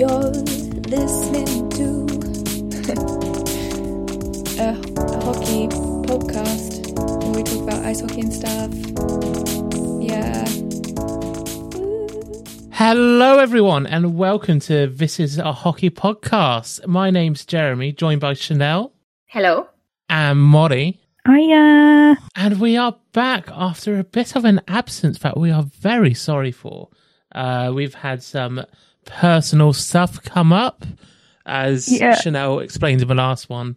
You're listening to a, a hockey podcast where we talk about ice hockey and stuff. Yeah. Hello, everyone, and welcome to This Is a Hockey Podcast. My name's Jeremy, joined by Chanel Hello. and Molly. Hiya. And we are back after a bit of an absence that we are very sorry for. Uh, we've had some personal stuff come up, as Yeah. Chanel explained in the last one.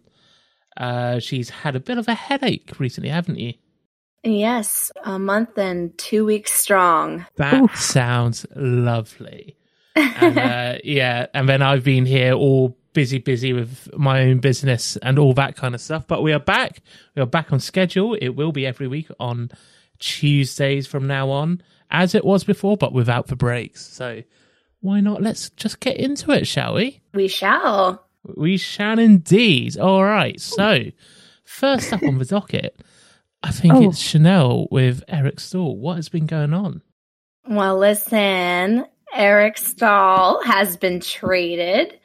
Uh, she's had a bit of a headache recently, haven't you? Yes, a month and two weeks strong. That Oof. sounds lovely. and, uh, yeah, and then I've been here all busy, busy with my own business and all that kind of stuff. But we are back. We are back on schedule. It will be every week on Tuesdays from now on, as it was before, but without the breaks. So why not? Let's just get into it, shall we? We shall. We shall indeed. All right. So first up on the docket, I think Oh. it's Chanel with Eric Staal. What has been going on? Well, listen, Eric Staal has been traded.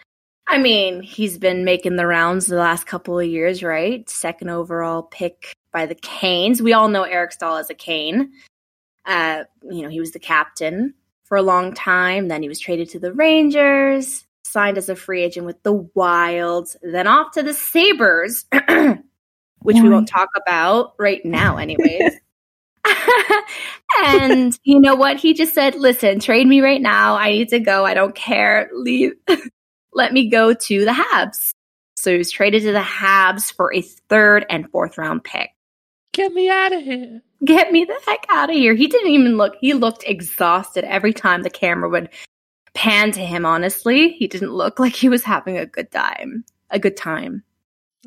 I mean, he's been making the rounds the last couple of years, right? Second overall pick by the Canes. We all know Eric Staal as a Cane. Uh, you know, he was the captain for a long time. Then he was traded to the Rangers, signed as a free agent with the Wilds, then off to the Sabres, which we won't talk about right now, anyways. and you know what? He just said, listen, trade me right now. I need to go. I don't care. Leave. Let me go to the Habs. So he was traded to the Habs for a third and fourth round pick. Get me out of here. Get me the heck out of here. He didn't even look, he looked exhausted every time the camera would pan to him, honestly. He didn't look like he was having a good time. A good time.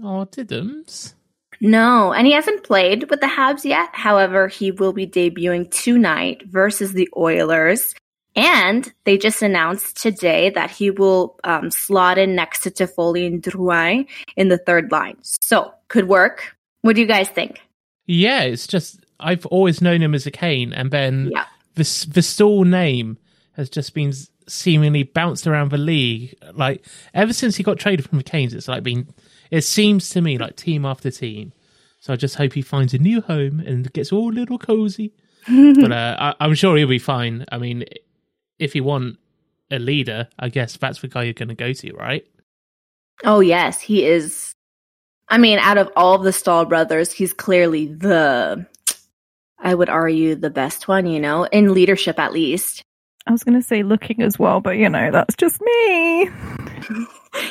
Oh, didn't. No, and he hasn't played with the Habs yet. However, he will be debuting tonight versus the Oilers. And they just announced today that he will um, slot in next to Toffoli and Drouin in the third line. So, could work. What do you guys think? Yeah, it's just I've always known him as a Cane, and then Yeah. the the Staal name has just been seemingly bounced around the league. Like ever since he got traded from the Canes, it's like been. It seems to me like team after team. So I just hope he finds a new home and gets all a little cozy. but uh, I, I'm sure he'll be fine. I mean, if you want a leader, I guess that's the guy you're going to go to, right? Oh, yes, he is. I mean, out of all the Staal brothers, he's clearly the, I would argue, the best one, you know, in leadership at least. I was going to say looking as well, but you know, that's just me.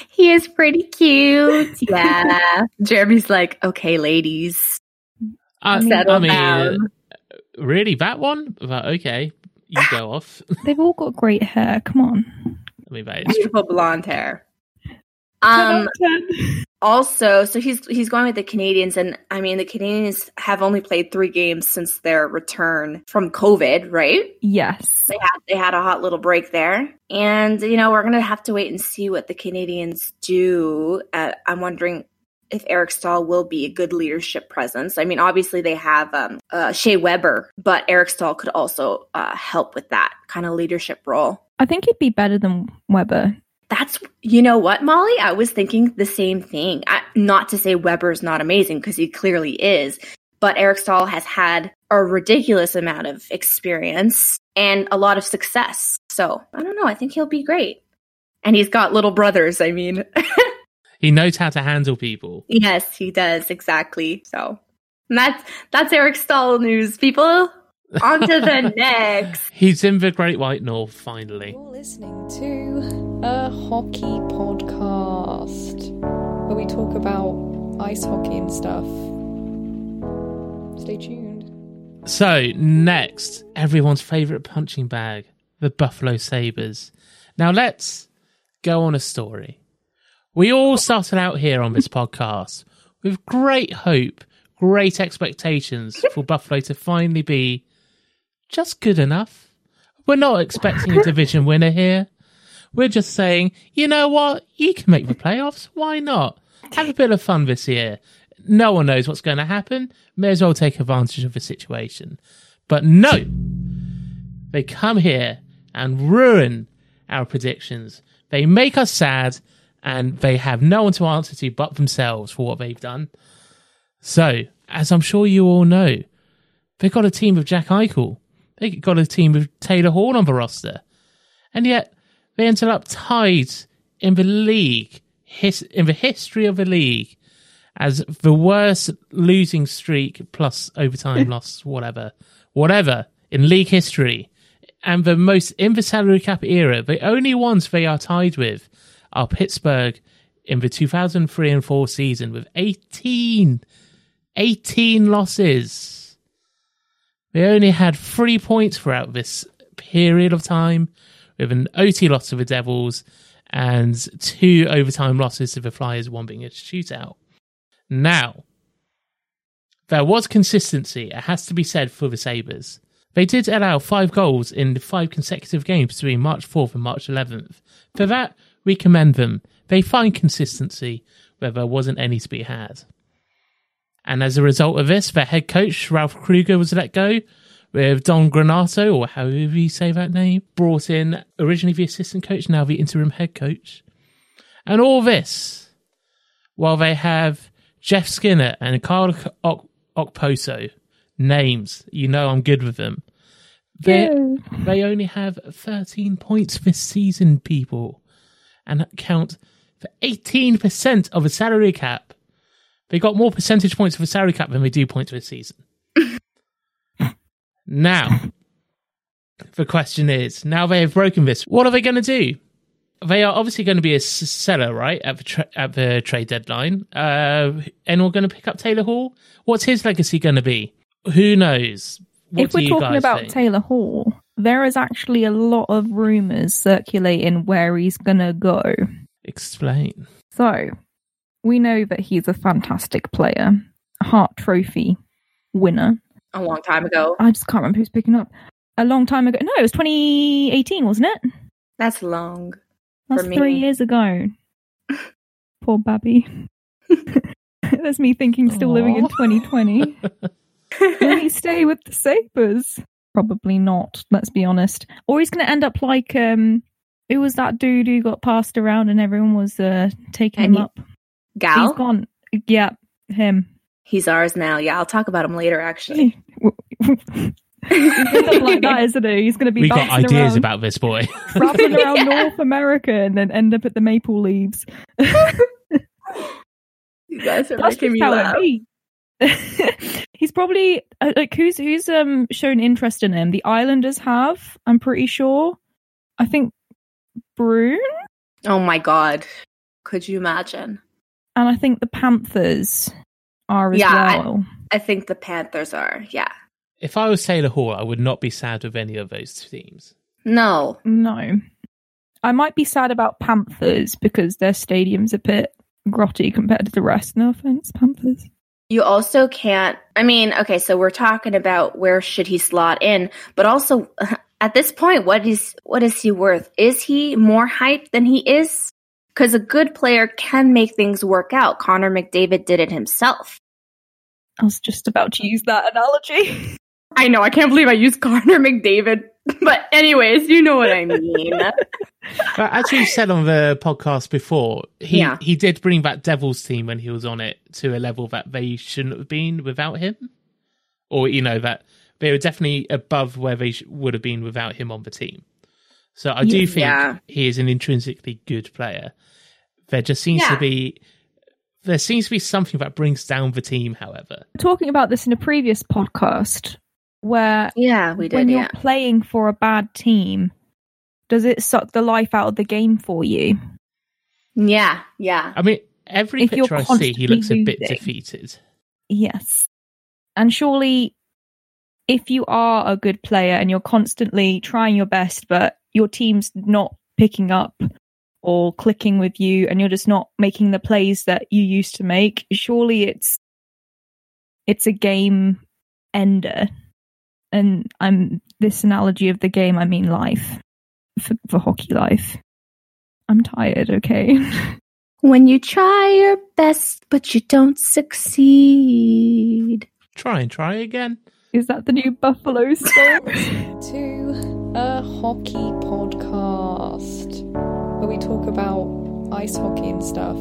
He is pretty cute. Yeah. Jeremy's like, okay, ladies. I, Settle I mean, down. really, that one? But okay, you go off. They've all got great hair. Come on. I mean, that is Beautiful blonde hair. Um also, so he's he's going with the Canadiens and I mean the Canadiens have only played 3 games since their return from COVID, right? yes. They had they had a hot little break there. And you know, we're going to have to wait and see what the Canadiens do. Uh, I'm wondering if Eric Staal will be a good leadership presence. I mean, obviously they have um, uh, Shea Weber, but Eric Staal could also uh, help with that kind of leadership role. I think he'd be better than Weber. That's you know what, Molly. I was thinking the same thing. I, not to say Weber's not amazing because he clearly is, but Eric Staal has had a ridiculous amount of experience and a lot of success. So I don't know. I think he'll be great. And he's got little brothers. I mean, he knows how to handle people. yes, he does exactly. So and that's that's Eric Staal news, people. On to the next. He's in the Great White North finally. You're listening to a hockey podcast where we talk about ice hockey and stuff. Stay tuned. So, next, everyone's favourite punching bag, the Buffalo Sabres. Now, let's go on a story. We all started out here on this podcast with great hope, great expectations for Buffalo to finally be just good enough. We're not expecting a division winner here. We're just saying, you know what? You can make the playoffs. Why not? Have a bit of fun this year. No one knows what's going to happen. May as well take advantage of the situation. But no, they come here and ruin our predictions. They make us sad, and they have no one to answer to but themselves for what they've done. So, as I'm sure you all know, they've got a team of Jack Eichel. They got a team with Taylor Hall on the roster. And yet, they ended up tied in the league, his, in the history of the league, as the worst losing streak plus overtime loss, whatever, whatever, in league history. And the most, in the salary cap era, the only ones they are tied with are Pittsburgh in the 2003 and 4 season with 18, 18 losses. They only had three points throughout this period of time, with an OT loss to the Devils and two overtime losses to the Flyers, one being a shootout. Now, there was consistency, it has to be said, for the Sabres. They did allow five goals in five consecutive games between March 4th and March 11th. For that, we commend them. They find consistency where there wasn't any to be had. And as a result of this, their head coach, Ralph Krueger, was let go, with Don Granato, or however you say that name, brought in originally the assistant coach, now the interim head coach. And all this while they have Jeff Skinner and Carl Ok- Okposo, names, you know I'm good with them. They, they only have 13 points this season, people, and count for 18% of the salary cap. They got more percentage points of the salary cap than they do points for a season. now, the question is now they have broken this, what are they going to do? They are obviously going to be a seller, right, at the, tra- at the trade deadline. Uh, anyone going to pick up Taylor Hall? What's his legacy going to be? Who knows? What if we're talking about think? Taylor Hall, there is actually a lot of rumors circulating where he's gonna go. Explain. So, we know that he's a fantastic player, a Hart Trophy winner. A long time ago. I just can't remember who's picking up. A long time ago. No, it was 2018, wasn't it? That's long. That's For me. three years ago. Poor Babby. That's me thinking still living in 2020. Will he stay with the Sabres? Probably not, let's be honest. Or he's going to end up like, um, who was that dude who got passed around and everyone was uh, taking And him he- up? He's Gal? gone. Yeah, him. He's ours now. Yeah, I'll talk about him later, actually. he's going to like that, isn't he? He's going to be We got ideas around, about this boy. traveling around Yeah. North America and then end up at the Maple Leaves. You guys are That's making just me how laugh. it be. He's probably uh, like who's who's um shown interest in him. The Islanders have, I'm pretty sure. I think Brune Oh my god. Could you imagine? And I think the Panthers are as Yeah, I- well. I think the Panthers are. Yeah. if I was Taylor Hall, I would not be sad with any of those teams. No. No, I might be sad about Panthers because their stadium's a bit grotty compared to the rest. No offense, Panthers. You also can't. I mean, okay, so we're talking about where should he slot in, but also at this point, what is what is he worth? Is he more hype than he is? Because a good player can make things work out. Connor McDavid did it himself. I was just about to use that analogy. I know. I can't believe I used Connor McDavid, but anyways, you know what I mean. As we said on the podcast before, he Yeah. he did bring that Devils team when he was on it to a level that they shouldn't have been without him, or you know that they were definitely above where they sh- would have been without him on the team. So I do Yeah. think Yeah. he is an intrinsically good player. There just seems Yeah. to be there seems to be something that brings down the team. However, Talking about this in a previous podcast, where yeah, we did. when you're Yeah. playing for a bad team, does it suck the life out of the game for you? Yeah. Yeah. I mean, every If you're picture I see, he looks a bit defeated. Yes. And surely, if you are a good player and you're constantly trying your best, but your team's not picking up or clicking with you and you're just not making the plays that you used to make, surely it's it's a game ender. And I'm this analogy of the game, I mean life. For, for hockey life. I'm tired, okay? When you try your best, but you don't succeed. Try and try again. Is that the new Buffalo song? A hockey podcast where we talk about ice hockey and stuff.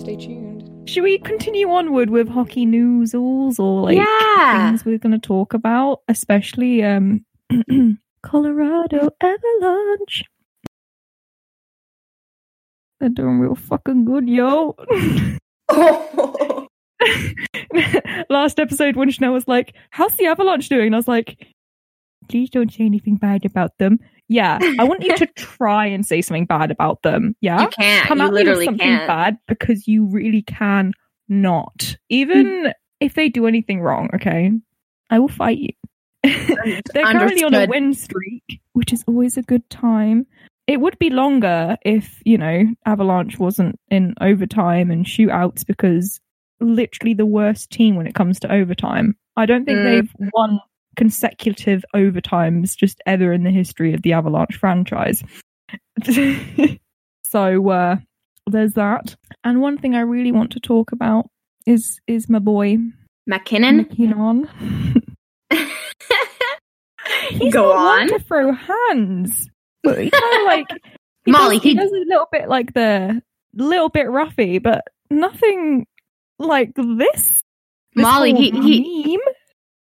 Stay tuned. Should we continue onward with hockey news or like Yeah. things we're going to talk about, especially um, Colorado Avalanche? They're doing real fucking good, yo. Last episode, when Chanel was like, "How's the Avalanche doing?" And I was like, "Please don't say anything bad about them." Yeah, I want you to try and say something bad about them. Yeah, You can't. come you with literally something can't. bad because you really can not. Even if they do anything wrong, okay, I will fight you. They're currently on a win streak, which is always a good time. It would be longer if, you know, Avalanche wasn't in overtime and shootouts because literally the worst team when it comes to overtime. I don't think Mm. they've won consecutive overtimes just ever in the history of the Avalanche franchise. so uh there's that. And one thing I really want to talk about is is my boy MacKinnon. MacKinnon. He's Go on. to throw hands. But he kind of like he Molly, Does, he he- does a little bit like the little bit roughy, but nothing like this. This Molly, he, he.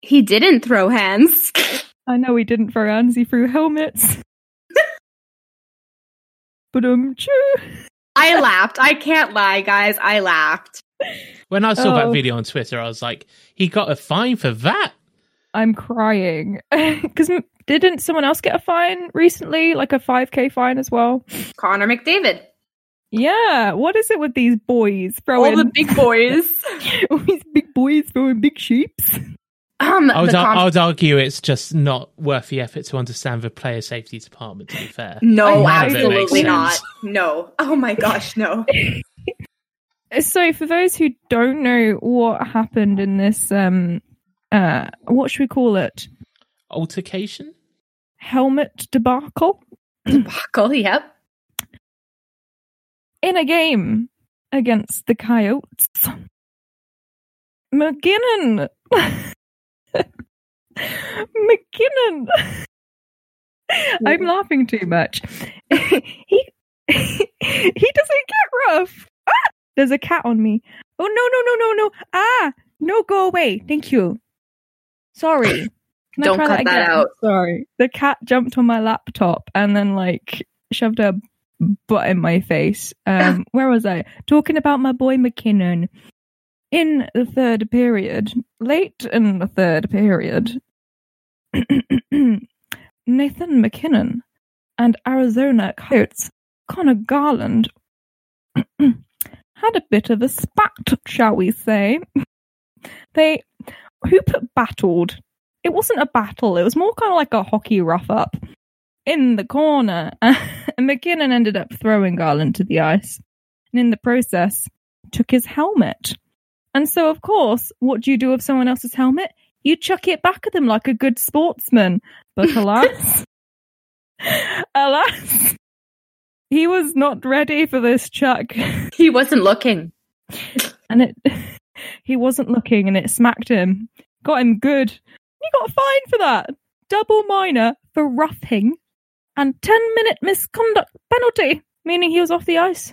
He didn't throw hands. I know he didn't throw hands. He threw helmets. but um, choo. I laughed. I can't lie, guys. I laughed. When I saw Oh. that video on Twitter, I was like, he got a fine for that. I'm crying because didn't someone else get a fine recently, like a 5k fine as well? Connor McDavid. Yeah, what is it with these boys throwing? All throwing the big boys. all these big boys throwing big sheeps? Um, I would, the ar- con- I would argue it's just not worth the effort to understand the player safety department, to be fair. no, None of it makes absolutely not. No. Oh my gosh, no. So, for those who don't know what happened in this, um, uh, what should we call it? Altercation? Helmet debacle Debacle, yep. in a game against the Coyotes. McGinnon. McGinnon. I'm laughing too much. he he doesn't get rough. Ah! There's a cat on me. Oh no no no no no! Ah no! Go away. Thank you. Sorry. Can Don't try cut that again? out. Sorry. The cat jumped on my laptop and then like shoved her butt in my face. Um, where was I? Talking about my boy MacKinnon. In the third period, late in the third period, Nathan MacKinnon and Arizona Coyotes Connor Garland had a bit of a spat, shall we say. They who put battled? It wasn't a battle, it was more kind of like a hockey rough up in the corner. and MacKinnon ended up throwing Garland to the ice. And in the process, took his helmet. And so, of course, what do you do with someone else's helmet? You chuck it back at them like a good sportsman. But alas, alas, he was not ready for this chuck. He wasn't looking. And it, he wasn't looking and it smacked him. Got him good. He got fined for that. Double minor for roughing and 10 minute misconduct penalty, meaning he was off the ice.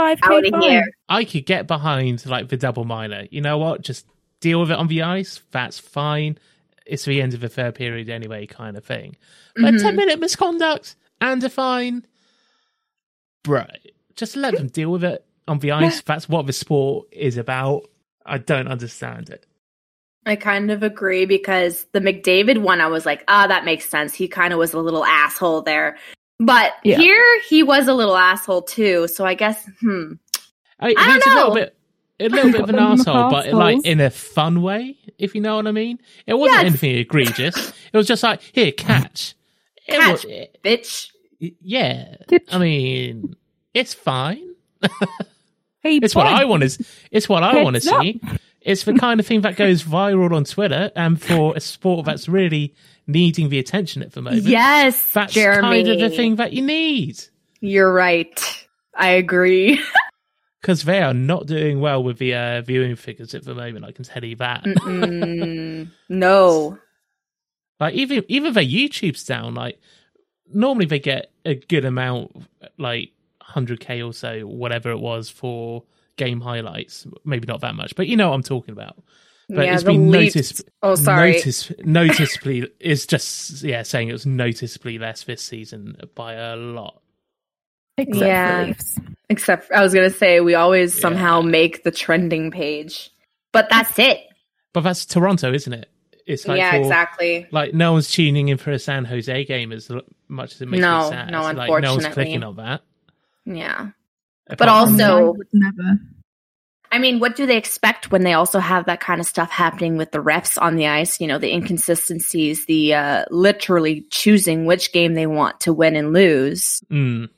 5k Out of here. I could get behind like the double minor. You know what? Just deal with it on the ice. That's fine. It's the end of the third period anyway, kind of thing. But Mhm. 10 minute misconduct and a fine. Bro, just let them deal with it on the ice. That's what the sport is about. I don't understand it. I kind of agree because the McDavid one, I was like, ah, that makes sense. He kind of was a little asshole there. But Yeah. here, he was a little asshole too. So I guess, hmm. I, I don't a little know. bit a little bit of an asshole, but like in a fun way, if you know what I mean. It wasn't Yes. anything egregious. It was just like, here, catch. It Catch. was- Bitch. yeah. Did- I mean, it's fine. Hey, It's what. I want to. It's what I want to see. It's the kind of thing that goes viral on Twitter, and for a sport that's really needing the attention at the moment. Yes, that's Jeremy. kind of the thing that you need You're right. I agree. because they are not doing well with the uh, viewing figures at the moment. I can tell you that. No. Like even even their YouTube's down. Like normally they get a good amount, like 100k or so, whatever it was for game highlights. Maybe not that much, but you know what I'm talking about. But yeah, it's the been Leafs- noticed. Oh, sorry. Notice, noticeably, it's just yeah, saying it was noticeably less this season by a lot. Except Yeah. for Leafs. Except I was gonna say we always Yeah. somehow make the trending page, but that's it. But that's Toronto, isn't it? It's like yeah, for- exactly. Like no one's tuning in for a San Jose game as much as it makes No, me sad. no, like, no one's unfortunately. clicking on that. Yeah. Apart But also- never. I mean, what do they expect when they also have that kind of stuff happening with the refs on the ice? You know, the inconsistencies, the uh, literally choosing which game they want to win and lose. Mm,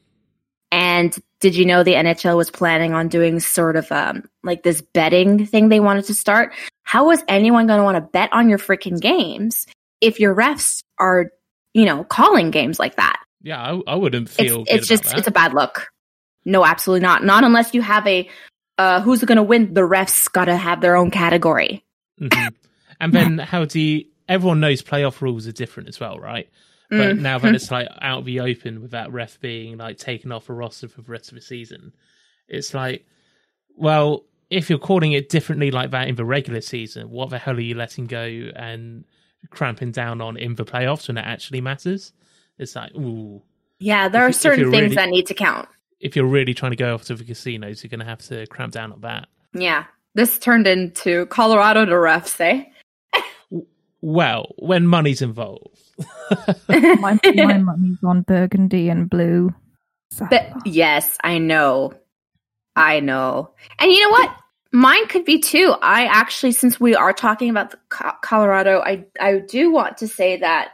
And did you know the NHL was planning on doing sort of um, like this betting thing they wanted to start? How is anyone going to want to bet on your freaking games if your refs are, you know, calling games like that? yeah, I, I wouldn't feel. It's, good it's just, it's a bad look. No, absolutely not. Not unless you have a, uh, who's going to win? The refs got to have their own category. Mhm. And then how do you? Everyone knows playoff rules are different as well, right? But Mhm. now that it's like out of the open with that ref being like taken off a roster for the rest of the season, it's like, well, if you're calling it differently like that in the regular season, what the hell are you letting go and cramping down on in the playoffs when it actually matters? It's like, ooh, Yeah, there If are certain things really- that need to count. If you're really trying to go off to the casinos, you're going to have to cramp down on that. Yeah. This turned into Colorado to refs, eh? Well, when money's involved. My, my money's on burgundy and blue. So- But yes, I know. I know. And you know what? Mine could be too. I actually, since we are talking about the Co- Colorado, I I do want to say that.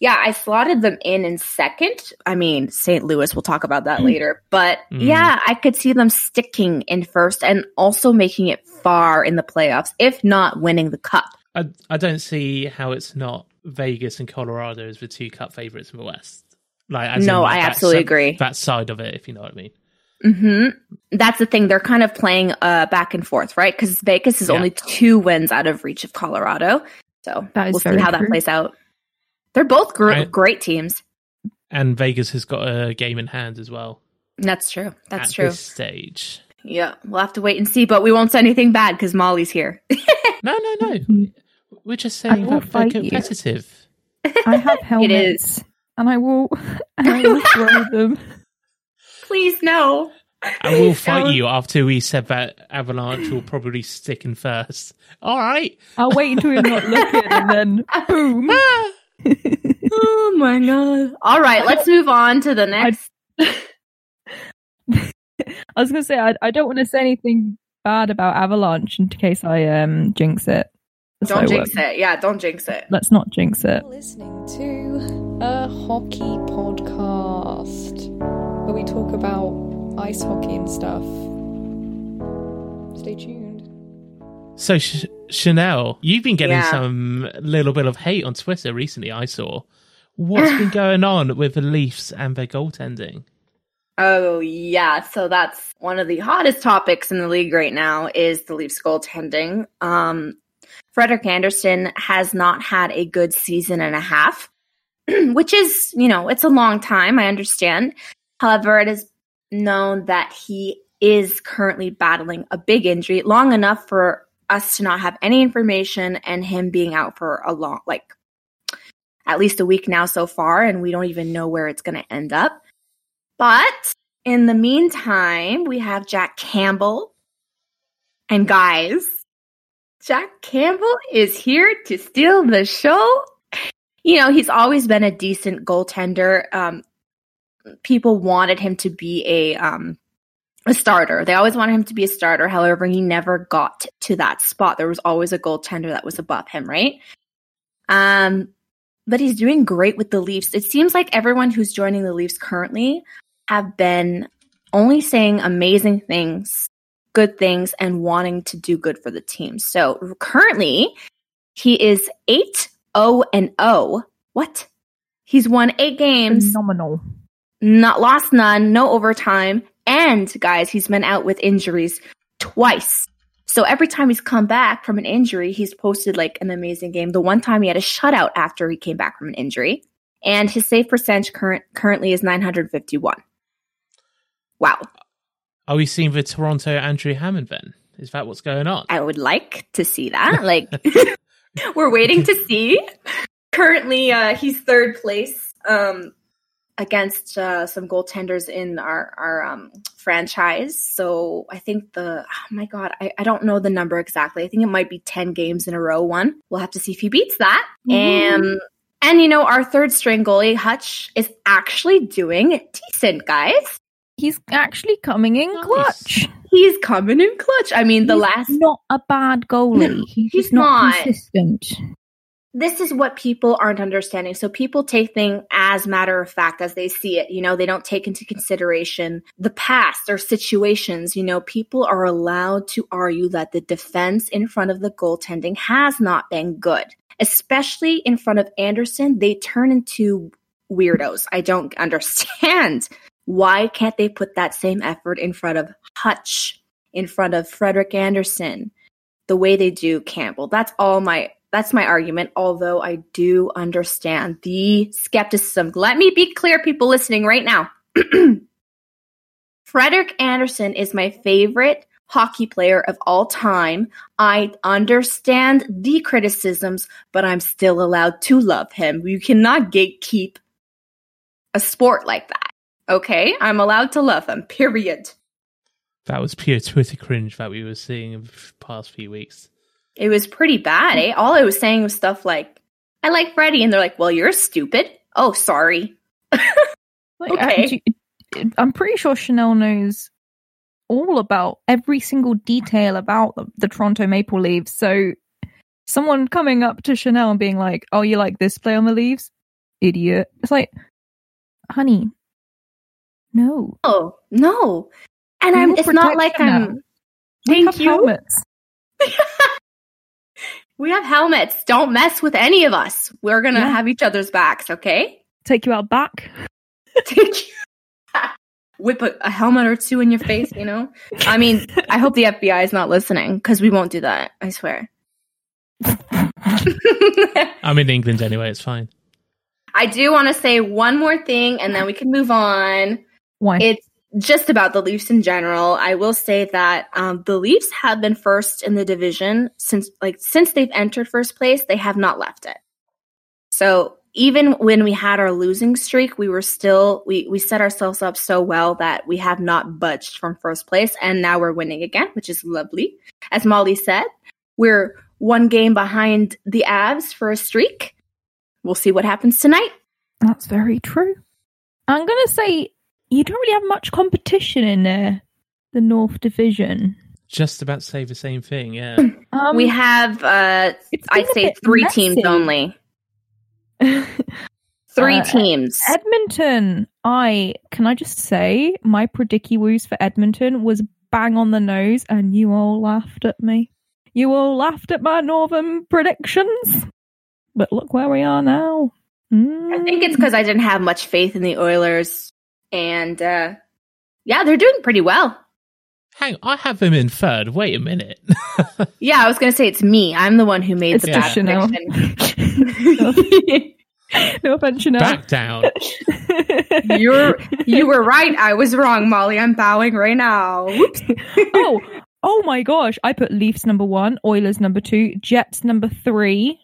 Yeah, I slotted them in in second. I mean, St. Louis. We'll talk about that later. But Mm. yeah, I could see them sticking in first and also making it far in the playoffs, if not winning the cup. I, I don't see how it's not Vegas and Colorado as the two cup favorites in the West. Like, as in, No, like, I absolutely si- agree. That side of it, if you know what I mean. hmm That's the thing. They're kind of playing uh, back and forth, right? Because Vegas is Yeah. only two wins out of reach of Colorado. So That is we'll see very how that plays out. They're both gr- I- great teams. And Vegas has got a game in hand as well. That's true. That's at true. This stage. Yeah, we'll have to wait and see, but we won't say anything bad because Molly's here. No, no, no. We're just saying that they're fight you. competitive. I have helmets. is. And I will, and I will throw them. Please no. And we'll fight Don't- you after we said that Avalanche will probably stick in first. All right. I'll wait until you're not looking and then boom. Oh my god! All right, let's move on to the next. I was going to say, I, I don't want to say anything bad about Avalanche in case I um jinx it. Don't So, jinx it. Yeah, don't jinx it. Let's not jinx it. You're listening to a hockey podcast where we talk about ice hockey and stuff. Stay tuned. So, Ch- Chanel, you've been getting Yeah. some little bit of hate on Twitter recently, I saw. What's been going on with the Leafs and their goaltending? Oh yeah, so that's one of the hottest topics in the league right now is the Leafs goaltending. Um, Frederik Andersen has not had a good season and a half, which is you know it's a long time. I understand. However, it is known that he is currently battling a big injury, long enough for us to not have any information, and him being out for a long like at least a week now so far, and we don't even know where it's going to end up. But in the meantime, we have Jack Campbell. And guys, Jack Campbell is here to steal the show. You know, he's always been a decent goaltender. Um, people wanted him to be a um, a starter. They always wanted him to be a starter. However, he never got to that spot. There was always a goaltender that was above him, right? Um, but he's doing great with the Leafs. It seems like everyone who's joining the Leafs currently have been only saying amazing things, good things, and wanting to do good for the team. So currently, he is 8 0 and 0. What? He's won eight games, Phenomenal. not lost none, no overtime. And guys, he's been out with injuries twice. So every time he's come back from an injury, he's posted like an amazing game. The one time he had a shutout after he came back from an injury, and his save percentage current currently is 951. Wow. Are we seeing the Toronto Andrew Hammond then? Is that what's going on? I would like to see that. Like we're waiting to see. Currently, uh, he's third place um, against uh, some goaltenders in our our um, franchise. So I think the oh my god, I, I don't know the number exactly. I think it might be ten games in a row. One, we'll have to see if he beats that. And and you know our third string goalie Hutch is actually doing decent, guys. He's actually coming in clutch. He's coming in clutch. I mean, the He's last not a bad goalie. No, he's, he's not, not. consistent. This is what people aren't understanding. So people take things as matter of fact as they see it. You know, they don't take into consideration the past or situations. You know, people are allowed to argue that the defense in front of the goaltending has not been good, especially in front of Andersen. They turn into weirdos. I don't understand. Why can't they put that same effort in front of Hutch, in front of Frederik Andersen, the way they do Campbell? That's all my that's my argument, although I do understand the skepticism. Let me be clear, people listening right now. Frederik Andersen is my favorite hockey player of all time. I understand the criticisms, but I'm still allowed to love him. You cannot gatekeep a sport like that. Okay? I'm allowed to love him, period. That was pure Twitter cringe that we were seeing in the past few weeks. It was pretty bad, eh? All I was saying was stuff like, I like Freddie. And they're like, well, you're stupid. Oh, sorry. Like, Okay. you- I'm pretty sure Chanel knows all about every single detail about the, the Toronto Maple Leaves. So, someone coming up to Chanel and being like, "Oh, you like this play on the leaves, idiot?" It's like, honey, no. Oh, no. And We I'm, it's not like I'm, thank you. helmets. We have helmets. Don't mess with any of us. We're going to Yeah. have each other's backs, okay? Take you out back. Thank you. Whip a, a helmet or two in your face, you know? I mean, I hope the FBI is not listening because we won't do that. I swear. I'm in England anyway, it's fine. I do want to say one more thing and then we can move on. Why? It's just about the Leafs in general. I will say that um, the Leafs have been first in the division since like since they've entered first place. They have not left it. So even when we had our losing streak, we were still we we set ourselves up so well that we have not budged from first place, and now we're winning again, which is lovely. As Molly said, we're one game behind the Avs for a streak. We'll see what happens tonight. That's very true. I'm gonna say you don't really have much competition in there, the North Division. Just about to say the same thing, yeah. Um, we have uh I'd been a say three messy. teams only. Three Uh, teams. Edmonton. I can I just say my predicky for Edmonton was bang on the nose, and you all laughed at me. You all laughed at my northern predictions, but look where we are now. I think it's because I didn't have much faith in the Oilers, and uh yeah, they're doing pretty well. Hang I have them in third. Wait a minute. Yeah, I was gonna say it's me. I'm the one who made It's the just bad Chanel. prediction. no offense, Chanel. Back down. You're you were right. I was wrong, Molly. I'm bowing right now. Whoops. oh, oh my gosh! I put Leafs number one, Oilers number two, Jets number three.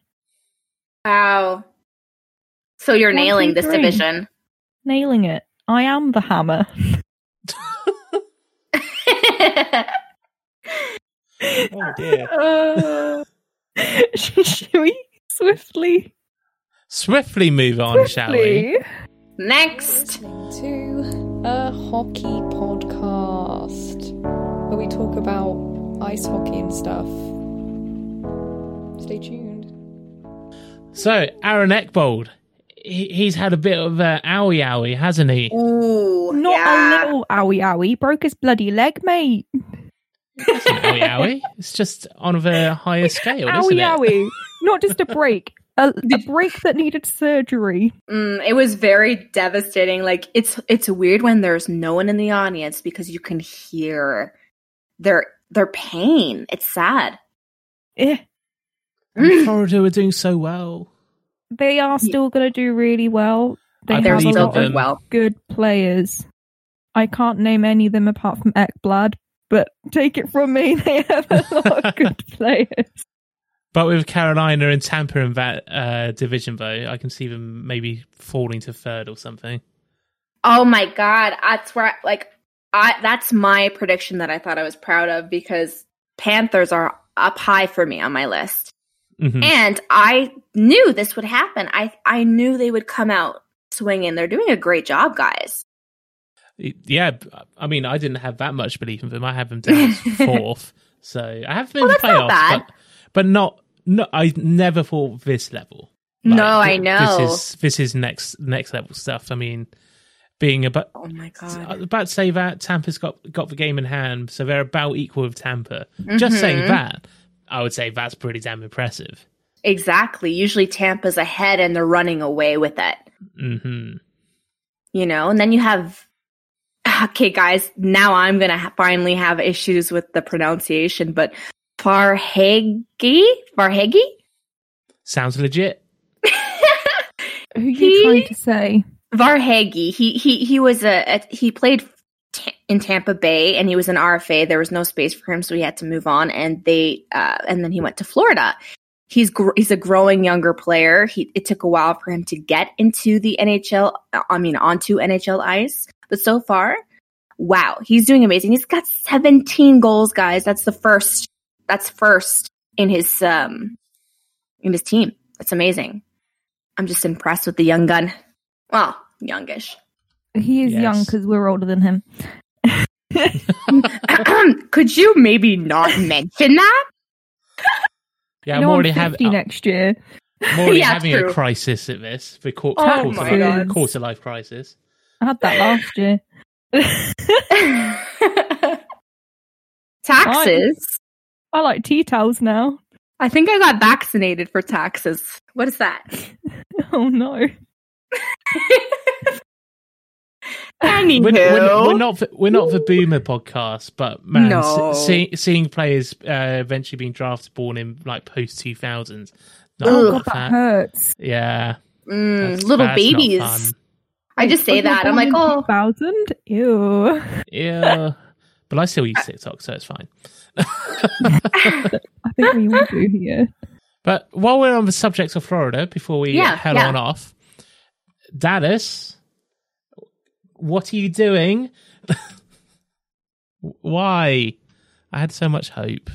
Wow. So you're One, nailing two, this division. Nailing it. I am the hammer. oh dear. Uh, Should we swiftly? Swiftly move on, shall we? Next. To a hockey podcast where we talk about ice hockey and stuff. Stay tuned. So, Aaron Ekblad, he, he's had a bit of a owie owie, hasn't he? Ooh, Not yeah. a little owie owie. He Broke his bloody leg, mate. It's owie owie. It's just on a higher scale, isn't Owie it? owie. Not just a break. A, a break that needed surgery. Mm, it was very devastating. Like it's it's weird when there's no one in the audience because you can hear their they're pain. It's sad. Eh, Mm. Florida are doing so well. They are still going to do really well. They have a believe still in lot of well. good players. I can't name any of them apart from Ekblad, but take it from me, they have a lot of good players. But with Carolina and Tampa in that uh, division, though, I can see them maybe falling to third or something. Oh my god, that's where I, like I that's my prediction that I thought I was proud of because Panthers are up high for me on my list. Mhm. And I knew this would happen. I I knew they would come out swinging. They're doing a great job, guys. Yeah, I mean, I didn't have that much belief in them. I have them down fourth, so I have them in Well, the that's not playoffs, but but not. No, I never thought this level. No, I know. This is this is next next level stuff. I mean, being about Oh my god. about to say that Tampa's got got the game in hand, so they're about equal with Tampa. Just saying Mhm. that, I would say that's pretty damn impressive. Exactly. Usually Tampa's ahead and they're running away with it. hmm You know, and then you have Okay, guys, now I'm going to ha- finally have issues with the pronunciation, but Farhegi? Farhegi? Sounds legit. Who are you He- trying to say? Varhegi. He he he was a, a he played ta- in Tampa Bay and he was an RFA. There was no space for him, so he had to move on. And they uh, and then he went to Florida. He's gr- he's a growing younger player. He it took a while for him to get into the NHL. I mean, onto NHL ice, but so far, wow, he's doing amazing. He's got 17 goals, guys. That's the first. That's first in his um in his team. That's amazing. I'm just impressed with the young gun. Well, youngish. He is Yes. young because we're older than him. Could you maybe not mention that? Yeah, You I'm know, already I'm having next year. I'm already Yeah, having true. a crisis at this. The quarter, Oh quarter, my life, quarter life crisis. I had that last year. taxes. I like tea towels now. I think I got vaccinated for taxes. What is that? Oh no. Anywho, We're, we're, we're not the, we're not the boomer podcast, but man, No. see, seeing players uh, eventually being drafted born in like post two thousands. Oh god, that hurts. Yeah, Mm, little that's babies. I just say Was I that. I'm like, in oh, 2000? Ew. Yeah, but I still use TikTok, so it's fine. I think we all do here. But while we're on the subject of Florida, before we Yeah, head yeah. on off, Dallas, what are you doing? Why? I had so much hope.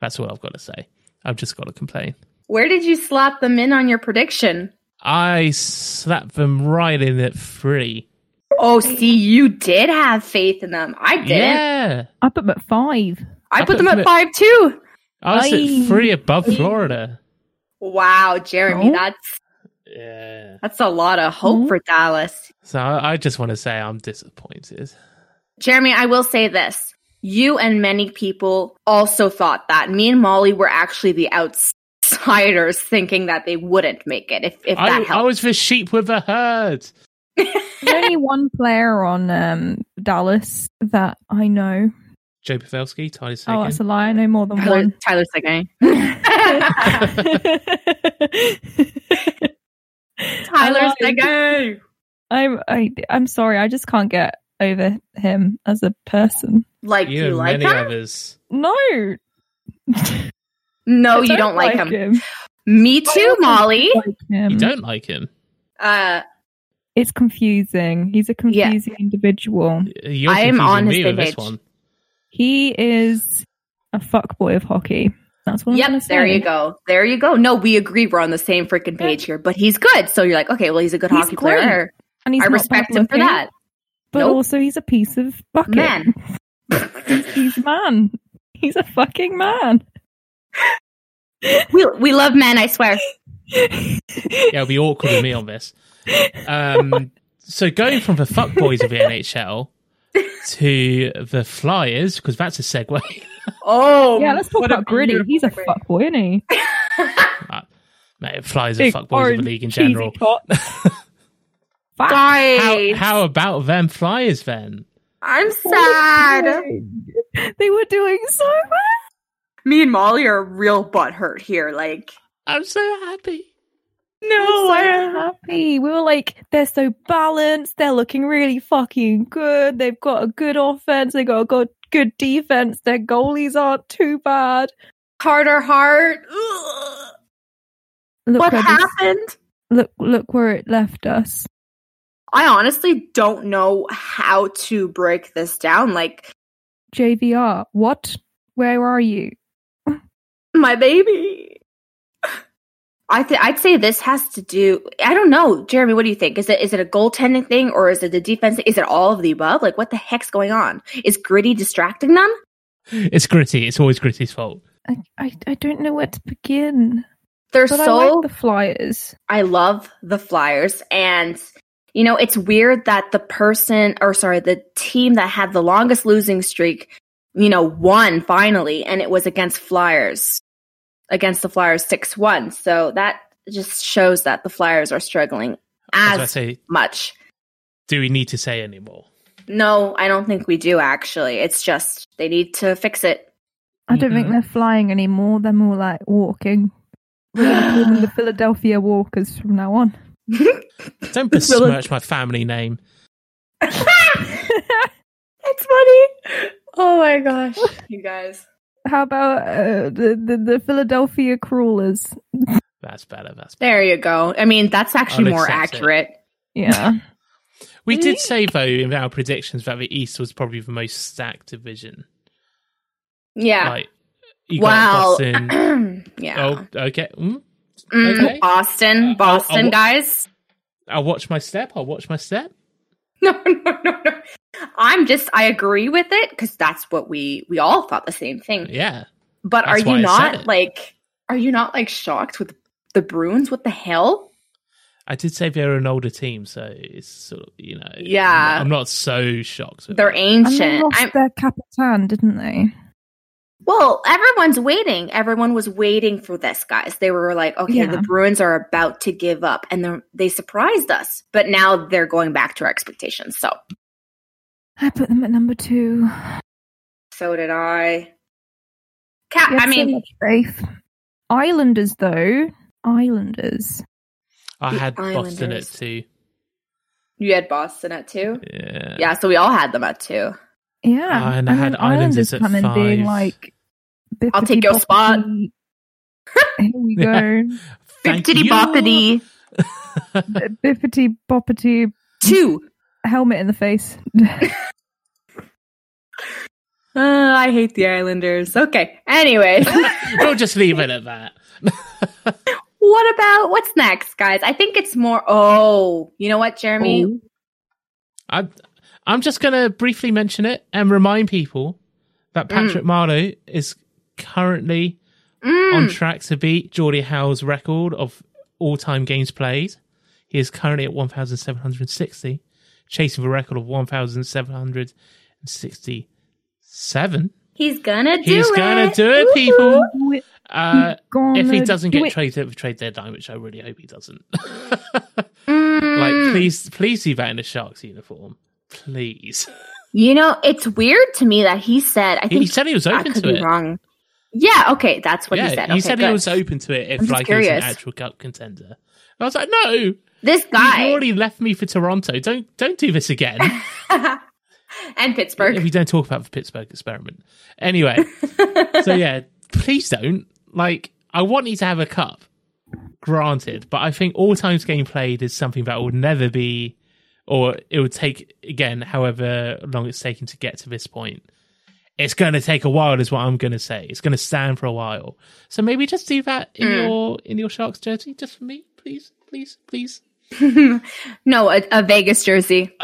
That's all I've got to say. I've just got to complain. where did you slap them in on your prediction? I slapped them right in at three. Oh, see, you did have faith in them. I didn't. Yeah. I put them at five. I, I put put them them at at- five too. I was Aye. at three above Florida. Wow, Jeremy, Oh. that's Yeah. that's a lot of hope Oh. for Dallas. So I I just want to say I'm disappointed. Jeremy, I will say this. You and many people also thought that. Me and Molly were actually the outsiders thinking that they wouldn't make it if, if that I, helps. I was the sheep with the herd. There's only one player on um, Dallas that I know. Joe Pavelski, Tyler Oh, that's a lie. I know more than Tyler, one. Tyler Seguin. Tyler lied. Seguin. I'm I, I'm sorry. I just can't get over him as a person. Like you you, and like many him? others. No, No, I you don't like him. him. Me too, Molly. Like him. You don't like him. Uh, It's confusing. He's a Yeah. confusing individual. You're I am confusing on his with this page. one. He is a fuckboy of hockey. That's what I'm gonna yep, there you go. There you go. No, we agree. We're on the same freaking page here. But he's good. So you're like, okay, well, he's a good He's hockey great. player. And he's I respect him for that. But Nope. also, he's a piece of bucket. Man. he's a man. He's a fucking man. we, we love men, I swear. Yeah, it'll be awkward with me on this. Um, so going from the fuckboys of the NHL to the Flyers, because that's a segue. Oh, yeah, let's talk about Gritty. He's a segue. fuckboy, isn't he? Uh, mate, Flyers are Big fuckboys of the league in general. tot. Fuck. How, how about them Flyers then? I'm oh sad. They were doing so well. Me and Molly are real butthurt here. Like, I'm so happy. No, so happy. We were like, they're so balanced. They're looking really fucking good. They've got a good offense. They got a good, good defense. Their goalies aren't too bad. Carter Hart. Ugh. Look What where this- happened? look, look where it left us. I honestly don't know how to break this down. Like, JVR, what? Where are you? my baby. I th- I'd say this has to do. I don't know, Jeremy. What do you think? Is it is it a goaltending thing or is it the defense? Is it all of the above? Like, what the heck's going on? Is Gritty distracting them? It's gritty. It's always gritty's fault. I, I, I don't know where to begin. They're But so. I like the Flyers. I love the Flyers. And, you know, it's weird that the person, or sorry, the team that had the longest losing streak, you know, won finally, and it was against Flyers, against the Flyers 6 1. So that just shows that the Flyers are struggling As I as say, much. do we need to say anymore? No, I don't think we do actually. It's just they need to fix it. I don't think Mhm. they're flying anymore. They're more like walking. We're going to call them the Philadelphia Walkers from now on. Don't besmirch my family name. It's funny. Oh my gosh, you guys. How about uh, the, the the Philadelphia Crawlers? That's better. That's better. There you go. I mean, that's actually I'll more accept it. accurate. Yeah, We did say though in our predictions that the East was probably the most stacked division. Yeah. Like wow. got yeah. oh, okay. Mm. Mm, okay. Boston, I'll- Boston, I'll- guys. I'll watch my step. I'll watch my step. No, no, no, no. I'm just. I agree with it because that's what we we all thought the same thing. Yeah. But That's are you not like? Are you not like shocked with the Bruins? What the hell? I did say they're an older team, so it's sort of you know. Yeah. I'm not, I'm not so shocked. With They're it. and they ancient. lost I'm, their Capitan, didn't they? well, everyone's waiting. Everyone was waiting for this, guys. They were like, okay, Yeah. the Bruins are about to give up, and they're- they surprised us. But now they're going back to our expectations. So, I put them at number two. so did I. Cat. I mean, so much faith. Islanders, though. Islanders. I the had Boston at two. you had Boston at two. Yeah. Yeah, so we all had them at two. Yeah, Oh, and I had then Islanders at come in being five. like, I'll take your spot. Here we go. Thank Bippity you. boppity. Bippity boppity Two. helmet in the face. Uh, I hate the Islanders. Okay. Anyways, we'll just leave it at that. what about what's next, guys? I think it's more. Oh, you know what, Jeremy? Oh. I, I'm just going to briefly mention it and remind people that Patrick Marleau is currently Mm. on track to beat Gordie Howe's record of all time games played. He is currently at 1,760, chasing the record of 1,767. He's gonna do He's it. He's gonna do it, Woo-hoo. people. Uh, if he doesn't do get it. traded at the trade deadline, which I really hope he doesn't. Mm. like, please, please do that in a Sharks uniform, please. You know, it's weird to me that he said. I He, think he said he was I open could to be it. wrong. Yeah. Okay, that's what yeah, he said. he said good. he was open to it if just like he was an actual cup contender. I was like, no, This guy you've guy already left me for Toronto. Don't don't do this again. and Pittsburgh. if we don't talk about the Pittsburgh experiment. Anyway, so yeah, please don't. Like, I want you to have a cup, granted, but I think all times game played is something that would never be, or it would take again, however long it's taken to get to this point. It's going to take a while, is what I'm going to say. It's going to stand for a while. So maybe just do that in Mm. your in your Sharks jersey, just for me, please, please, please. no, a, a Vegas jersey.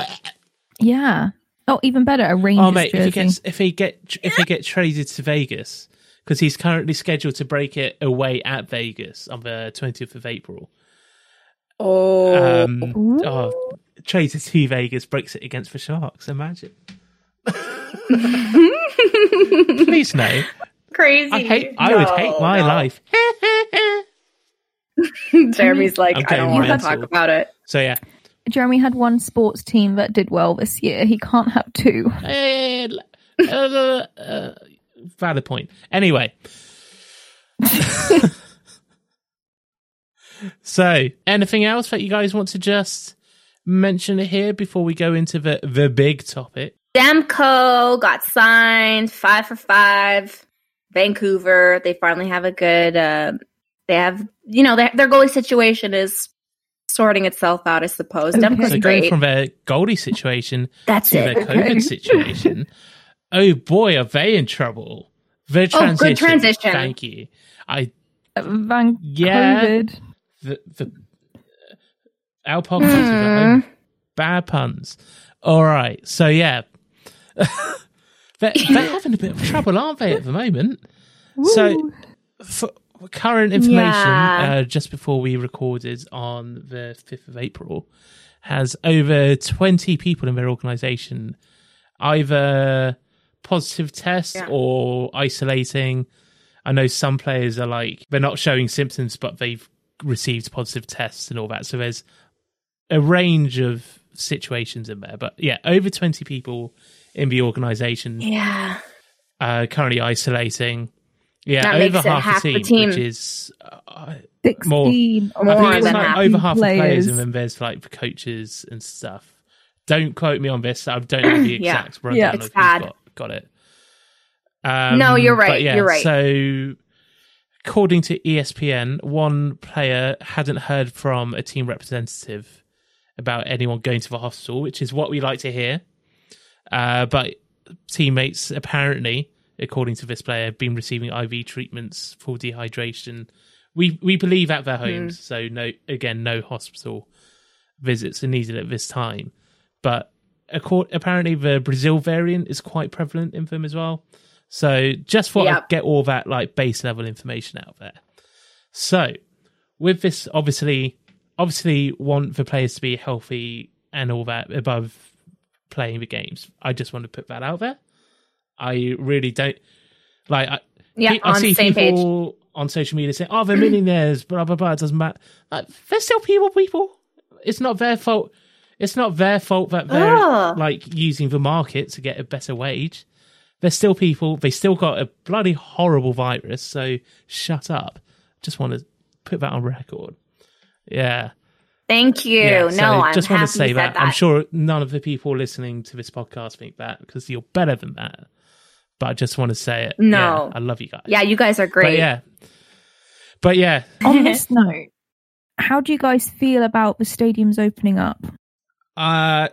Yeah. Oh, even better, a Rangers Oh mate, if he gets if he get if he get traded to Vegas because he's currently scheduled to break it away at Vegas on the twentieth of April. Oh, Um, Ooh. oh, traded to Vegas breaks it against the Sharks. Imagine. Please no. crazy! I hate. I would hate my no. life. Jeremy's like, I'm I getting don't want to talk about it. so yeah, Jeremy had one sports team that did well this year. He can't have two. Eh, uh, uh, valid point. Anyway. so, anything else that you guys want to just mention here before we go into the the big topic? Demko got signed five for five. Vancouver, they finally have a good. Uh, they have, you know, their, their goalie situation is sorting itself out, I suppose. Okay. Demko's So going great. from their goalie situation That's to their it. COVID Okay. situation, oh boy, are they in trouble. The Oh, good transition. Thank you. I Van Yeah. COVID. the the our podcast is about Hmm. bad puns. All right, so yeah, they're, they're having a bit of trouble, aren't they, at the moment? So, for current information, Yeah. uh, just before we recorded on the fifth of April, has over twenty people in their organisation either positive tests Yeah. or isolating. I know some players are like they're not showing symptoms, but they've received positive tests and all that. So there's a range of situations in there. But yeah, over 20 people in the organization Yeah. uh, currently isolating. Yeah, That over makes it half, half the the team, team. which is uh, 16 I More think it's like over half the players, players. and then there's like the coaches and stuff. Don't quote me on this. I don't know the Yeah. exact rundown Yeah. It's bad. got, got it. Um, No, you're right, yeah, you're right. So, according to ESPN, one player hadn't heard from a team representative about anyone going to the hospital, which is what we like to hear. Uh, but teammates apparently, according to this player, have been receiving IV treatments for dehydration. We we believe at their homes, mm. so no again no hospital visits are needed at this time. But accord, apparently the Brazil variant is quite prevalent in them as well. So just thought I'd Yep. get all that like base level information out there. So with this, obviously, obviously want the players to be healthy and all that above playing the games. I just want to put that out there. I really don't like. I, Yeah, I on see same page. people on social media saying, "Oh, they're millionaires," blah blah blah. It doesn't matter. Like, they're still people. People. It's not their fault. It's not their fault that they're Ugh. like using the market to get a better wage. They're still people. They still got a bloody horrible virus. So shut up. Just want to put that on record. Yeah. Thank you. Yeah, no, so I'm just happy want to say you that. I'm sure none of the people listening to this podcast think that because you're better than that. But I just want to say it. No. Yeah, I love you guys. Yeah, you guys are But great. yeah. But yeah, On this note, how do you guys feel about the stadiums opening up? uh,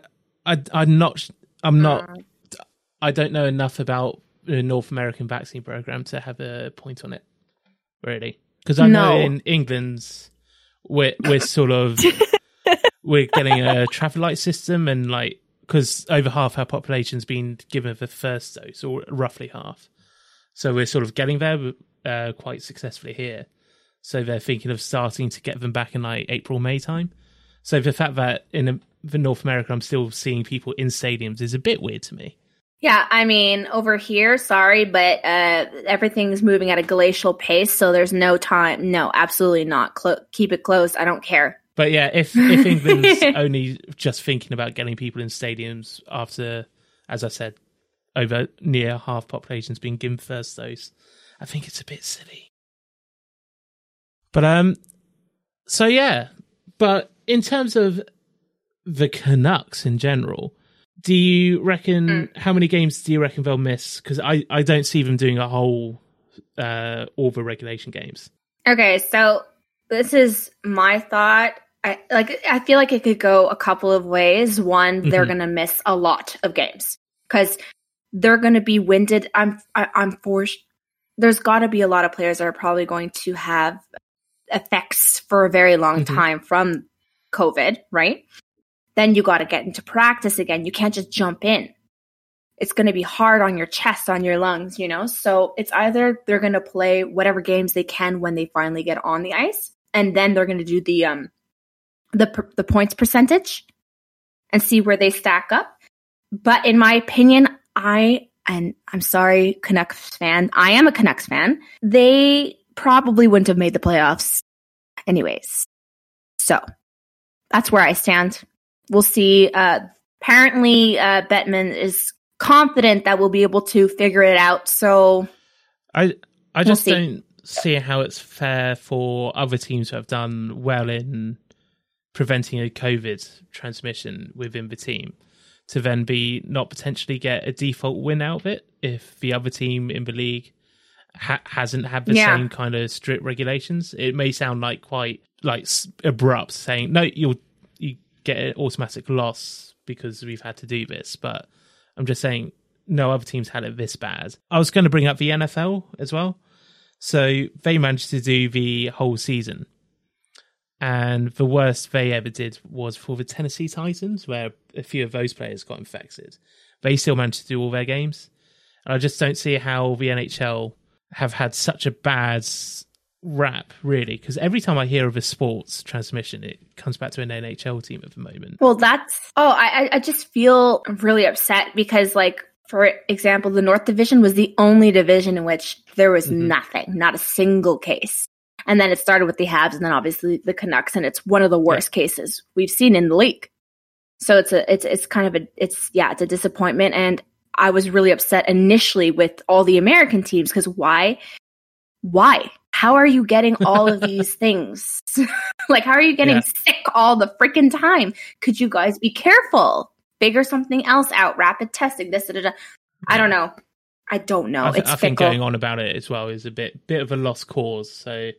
I, I'm not. I'm not. Mm. I don't know enough about the North American vaccine program to have a point on it, really. Because I know in England's we're we're sort of we're getting a traffic light system, and like because over half our population's been given the first dose, or roughly half. So we're sort of getting there uh, quite successfully here. So they're thinking of starting to get them back in like April, May time. So the fact that in the North America, I'm still seeing people in stadiums is a bit weird to me. Yeah, I mean, over here, sorry, but uh, everything's moving at a glacial pace, so there's no time. No, absolutely not. Clo- keep it closed. I don't care. But yeah, if if England's only just thinking about getting people in stadiums after, as I said, over near half population's been given first dose, I think it's a bit silly. But um, so yeah, but in terms of the Canucks in general, do you reckon how many games do you reckon they'll miss? Because I I don't see them doing a whole uh all the regulation games. Okay, so this is my thought. I like. I feel like it could go a couple of ways. One, they're Mhm. going to miss a lot of games because they're going to be winded. I'm. I, I'm forced. There's got to be a lot of players that are probably going to have effects for a very long Mhm. time from COVID, right? Then you got to get into practice again. You can't just jump in. It's going to be hard on your chest, on your lungs, you know? So it's either they're going to play whatever games they can when they finally get on the ice, and then they're going to do the um the the points percentage and see where they stack up. But in my opinion, I and I'm sorry, Canucks fan. I am a Canucks fan. They probably wouldn't have made the playoffs anyways. So that's where I stand. we'll see. Uh, apparently, uh, Bettman is confident that we'll be able to figure it out. So I I We'll just see. don't see how it's fair for other teams who have done well in preventing a COVID transmission within the team to then be not potentially get a default win out of it if the other team in the league ha- hasn't had the Yeah. same kind of strict regulations. It may sound like quite like abrupt saying no, you'll you get an automatic loss because we've had to do this, but I'm just saying no other teams had it this bad. I was going to bring up the NFL as well. So they managed to do the whole season. And the worst they ever did was for the Tennessee Titans, where a few of those players got infected. They still managed to do all their games. And I just don't see how the NHL have had such a bad rap, really, because every time I hear of a sports transmission, it comes back to an NHL team at the moment. Well, that's oh, I I- just feel really upset because, like, for example, the North Division was the only division in which there was Mhm. nothing, not a single case. And then it started with the Habs, and then obviously the Canucks, and it's one of the worst cases we've seen in the league. So it's a it's it's kind of a it's yeah it's a disappointment, and I was really upset initially with all the American teams because why? Why? How are you getting all of these things? Like how are you getting Yeah. sick all the freaking time? Could you guys be careful? Figure something else out. Rapid testing this da, da, da. i don't know. I don't know. I, th- it's I think going on about it as well is a bit bit of a lost cause. So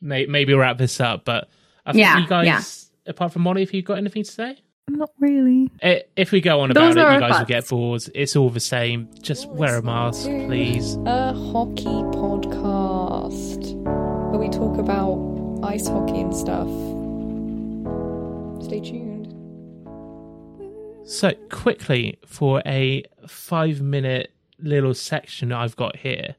maybe wrap this up. But I think Yeah, you guys, yeah. apart from Molly, if you've got anything to say, Not really. I- if we go on Those about it, you our guys will get bored. It's all the same. Just wear a mask, please. A hockey podcast where we talk about ice hockey and stuff. Stay tuned. So quickly for a five minute little section I've got here.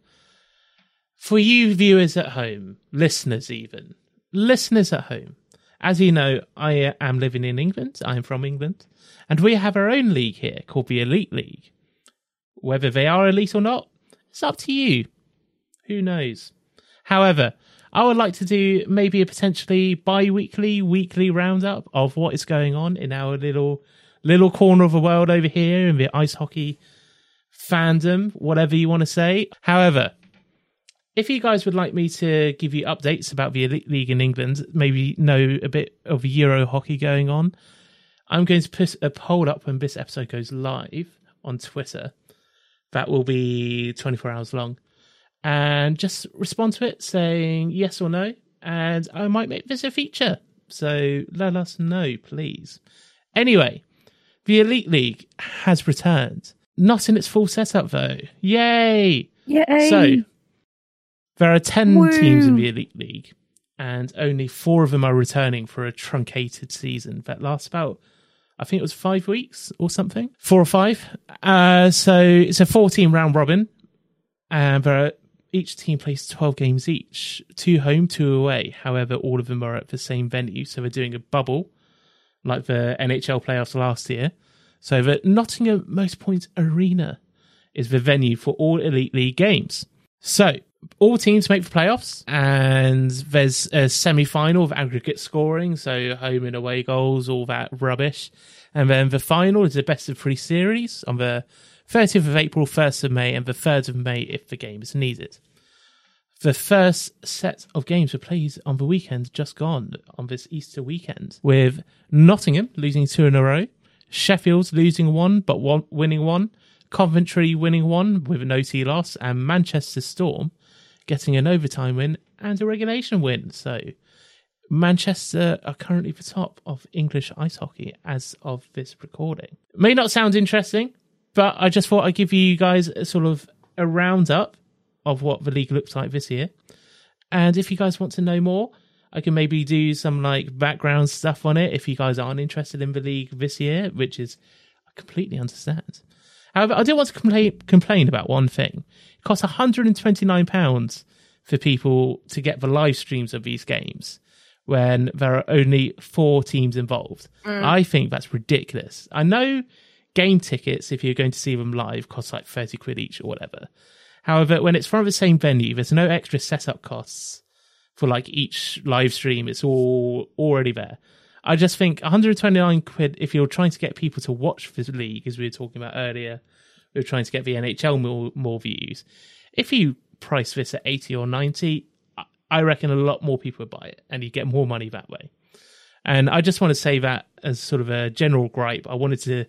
For you viewers at home, listeners even, listeners at home, as you know, I am living in England. I'm from England. And we have our own league here called the Elite League. Whether they are elite or not, it's up to you. Who knows? However, I would like to do maybe a potentially bi weekly, weekly roundup of what is going on in our little little corner of the world over here in the ice hockey fandom, whatever you want to say. However, if you guys would like me to give you updates about the Elite League in England, maybe know a bit of Euro hockey going on, I'm going to put a poll up when this episode goes live on Twitter. That will be 24 hours long. And just respond to it saying yes or no. And I might make this a feature. So let us know, please. Anyway, the Elite League has returned. Not in its full setup, though. Yay! Yay! So, there are 10 Woo. teams in the Elite League, and only four of them are returning for a truncated season that lasts about, I think it was five weeks or something. Four or five. Uh, so, it's a 14 round robin, and there are, each team plays 12 games each, two home, two away. However, all of them are at the same venue, so they're doing a bubble like the NHL playoffs last year. So the Nottingham Motorpoint Arena is the venue for all Elite League games. So all teams make the playoffs, and there's a semi-final of aggregate scoring, so home and away goals, all that rubbish. And then the final is a best of three series on the 30th of April, 1st of May, and the 3rd of May if the game is needed. The first set of games were played on the weekend just gone, on this Easter weekend, with Nottingham losing two in a row, Sheffield losing one but one, winning one, Coventry winning one with an OT loss, and Manchester Storm getting an overtime win and a regulation win. So Manchester are currently the top of English ice hockey as of this recording. May not sound interesting, but I just thought I'd give you guys a sort of a roundup of what the league looks like this year. And if you guys want to know more, I can maybe do some like background stuff on it if you guys aren't interested in the league this year, which is I completely understand. However, I do want to complain complain about one thing. It costs £129 for people to get the live streams of these games when there are only four teams involved. Mm. I think that's ridiculous. I know game tickets, if you're going to see them live, cost like 30 quid each or whatever. However, when it's from the same venue, there's no extra setup costs for like each live stream. It's all already there. I just think 129 quid if you're trying to get people to watch the league, as we were talking about earlier, we were trying to get the NHL more, more views. If you price this at 80 or 90, I- I reckon a lot more people would buy it and you get more money that way. And I just want to say that as sort of a general gripe. I wanted to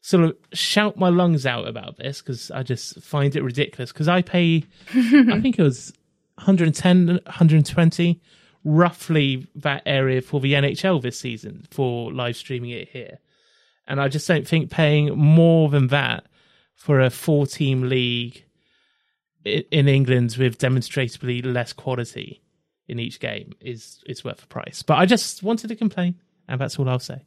sort of shout my lungs out about this because I just find it ridiculous. Because I pay, I think it was 110, 120, roughly that area for the NHL this season for live streaming it here. And I just don't think paying more than that for a four team league in England with demonstrably less quality in each game is is worth the price. But I just wanted to complain, and that's all I'll say.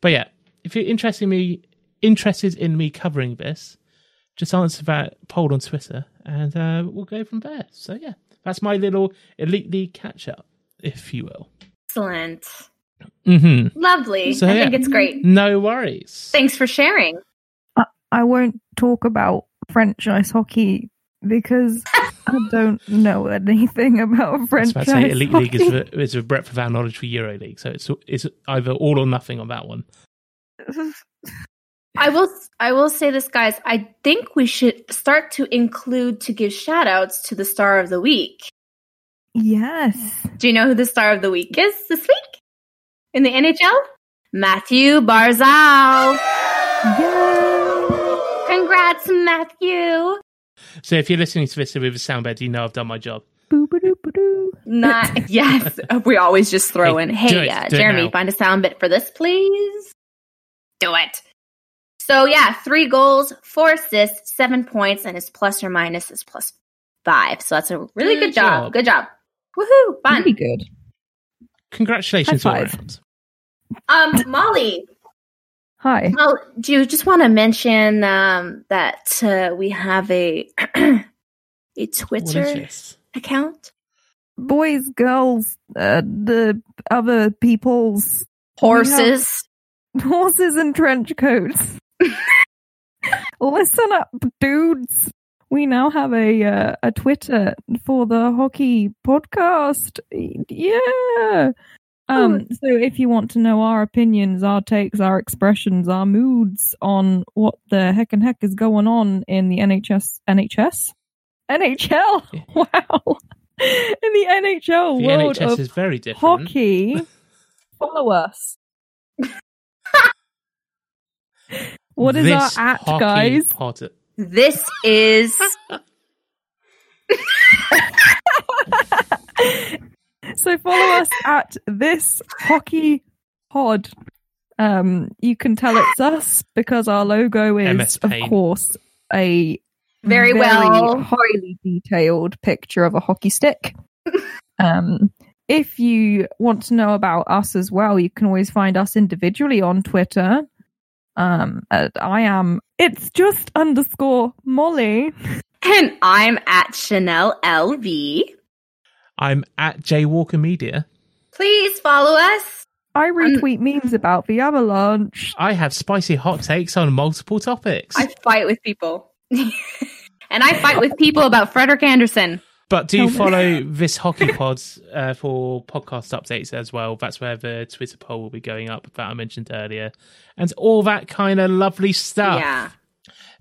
But yeah, if you're interested in me interested in me covering this, just answer that poll on Twitter, and uh, we'll go from there. So yeah, that's my little elite league catch up, if you will. Excellent. Mm-hmm. Lovely. So, I think it's great. No worries. Thanks for sharing. I won't talk about French ice hockey because I don't know anything about I was French about to say ice elite hockey. league is the, is the breadth of our knowledge for Euro League, so it's it's either all or nothing on that one. I will I will say this guys, I think we should start to include to give shout outs to the star of the week. Yes. Do you know who the star of the week is this week? In the NHL? Mathew Barzal. Yay. Congrats, Matthew. So if you're listening to this with a soundbed, you know I've done my job. Boo-ba-doo-ba-doo. Not yes. We always just throw Hey, in, hey, it, uh, Jeremy, find a sound bit for this, please. Do it. So yeah, three goals, four assists, seven points, and his plus or minus is plus five. So that's a really Good good, job. job. Good job. Woohoo! Fun. Really good. Congratulations all High five. round. Um, Molly, Hi. well, do you just want to mention um, that uh, we have a a Twitter account? Boys, girls, uh, the other people's Horses. horses and trench coats. Listen up, dudes. We now have a uh, a Twitter for the hockey podcast. Yeah. Um, so if you want to know our opinions, our takes, our expressions, our moods on what the heck and heck is going on in the NHS, NHS, NHL, wow, in the NHL The world NHS of is very different. hockey, follow us. What is This our at, hockey guys? pod- This is so follow us at this hockey pod. Um, you can tell it's us because our logo is, of course, a Very well. highly detailed picture of a hockey stick. um, if you want to know about us as well, you can always find us individually on Twitter. Um, I am. It's just underscore Molly. and I'm at Chanel LV. I'm at Jaywalker Media. Please follow us. I retweet memes about the avalanche. I have spicy hot takes on multiple topics. I fight with people. and I fight with people about Frederik Andersen. But do follow this hockey pods uh, for podcast updates as well. That's where the Twitter poll will be going up that I mentioned earlier, and all that kind of lovely stuff. Yeah.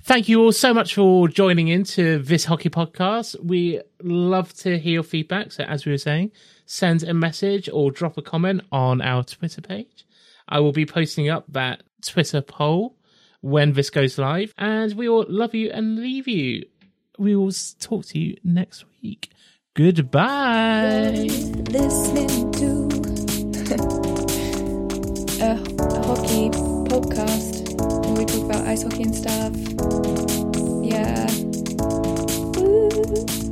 Thank you all so much for joining into this hockey podcast. We love to hear your feedback. So, as we were saying, send a message or drop a comment on our Twitter page. I will be posting up that Twitter poll when this goes live, and we will love you and leave you. We will talk to you next week. Goodbye. Listening to a hockey podcast where we talk about ice hockey and stuff. Yeah. Ooh.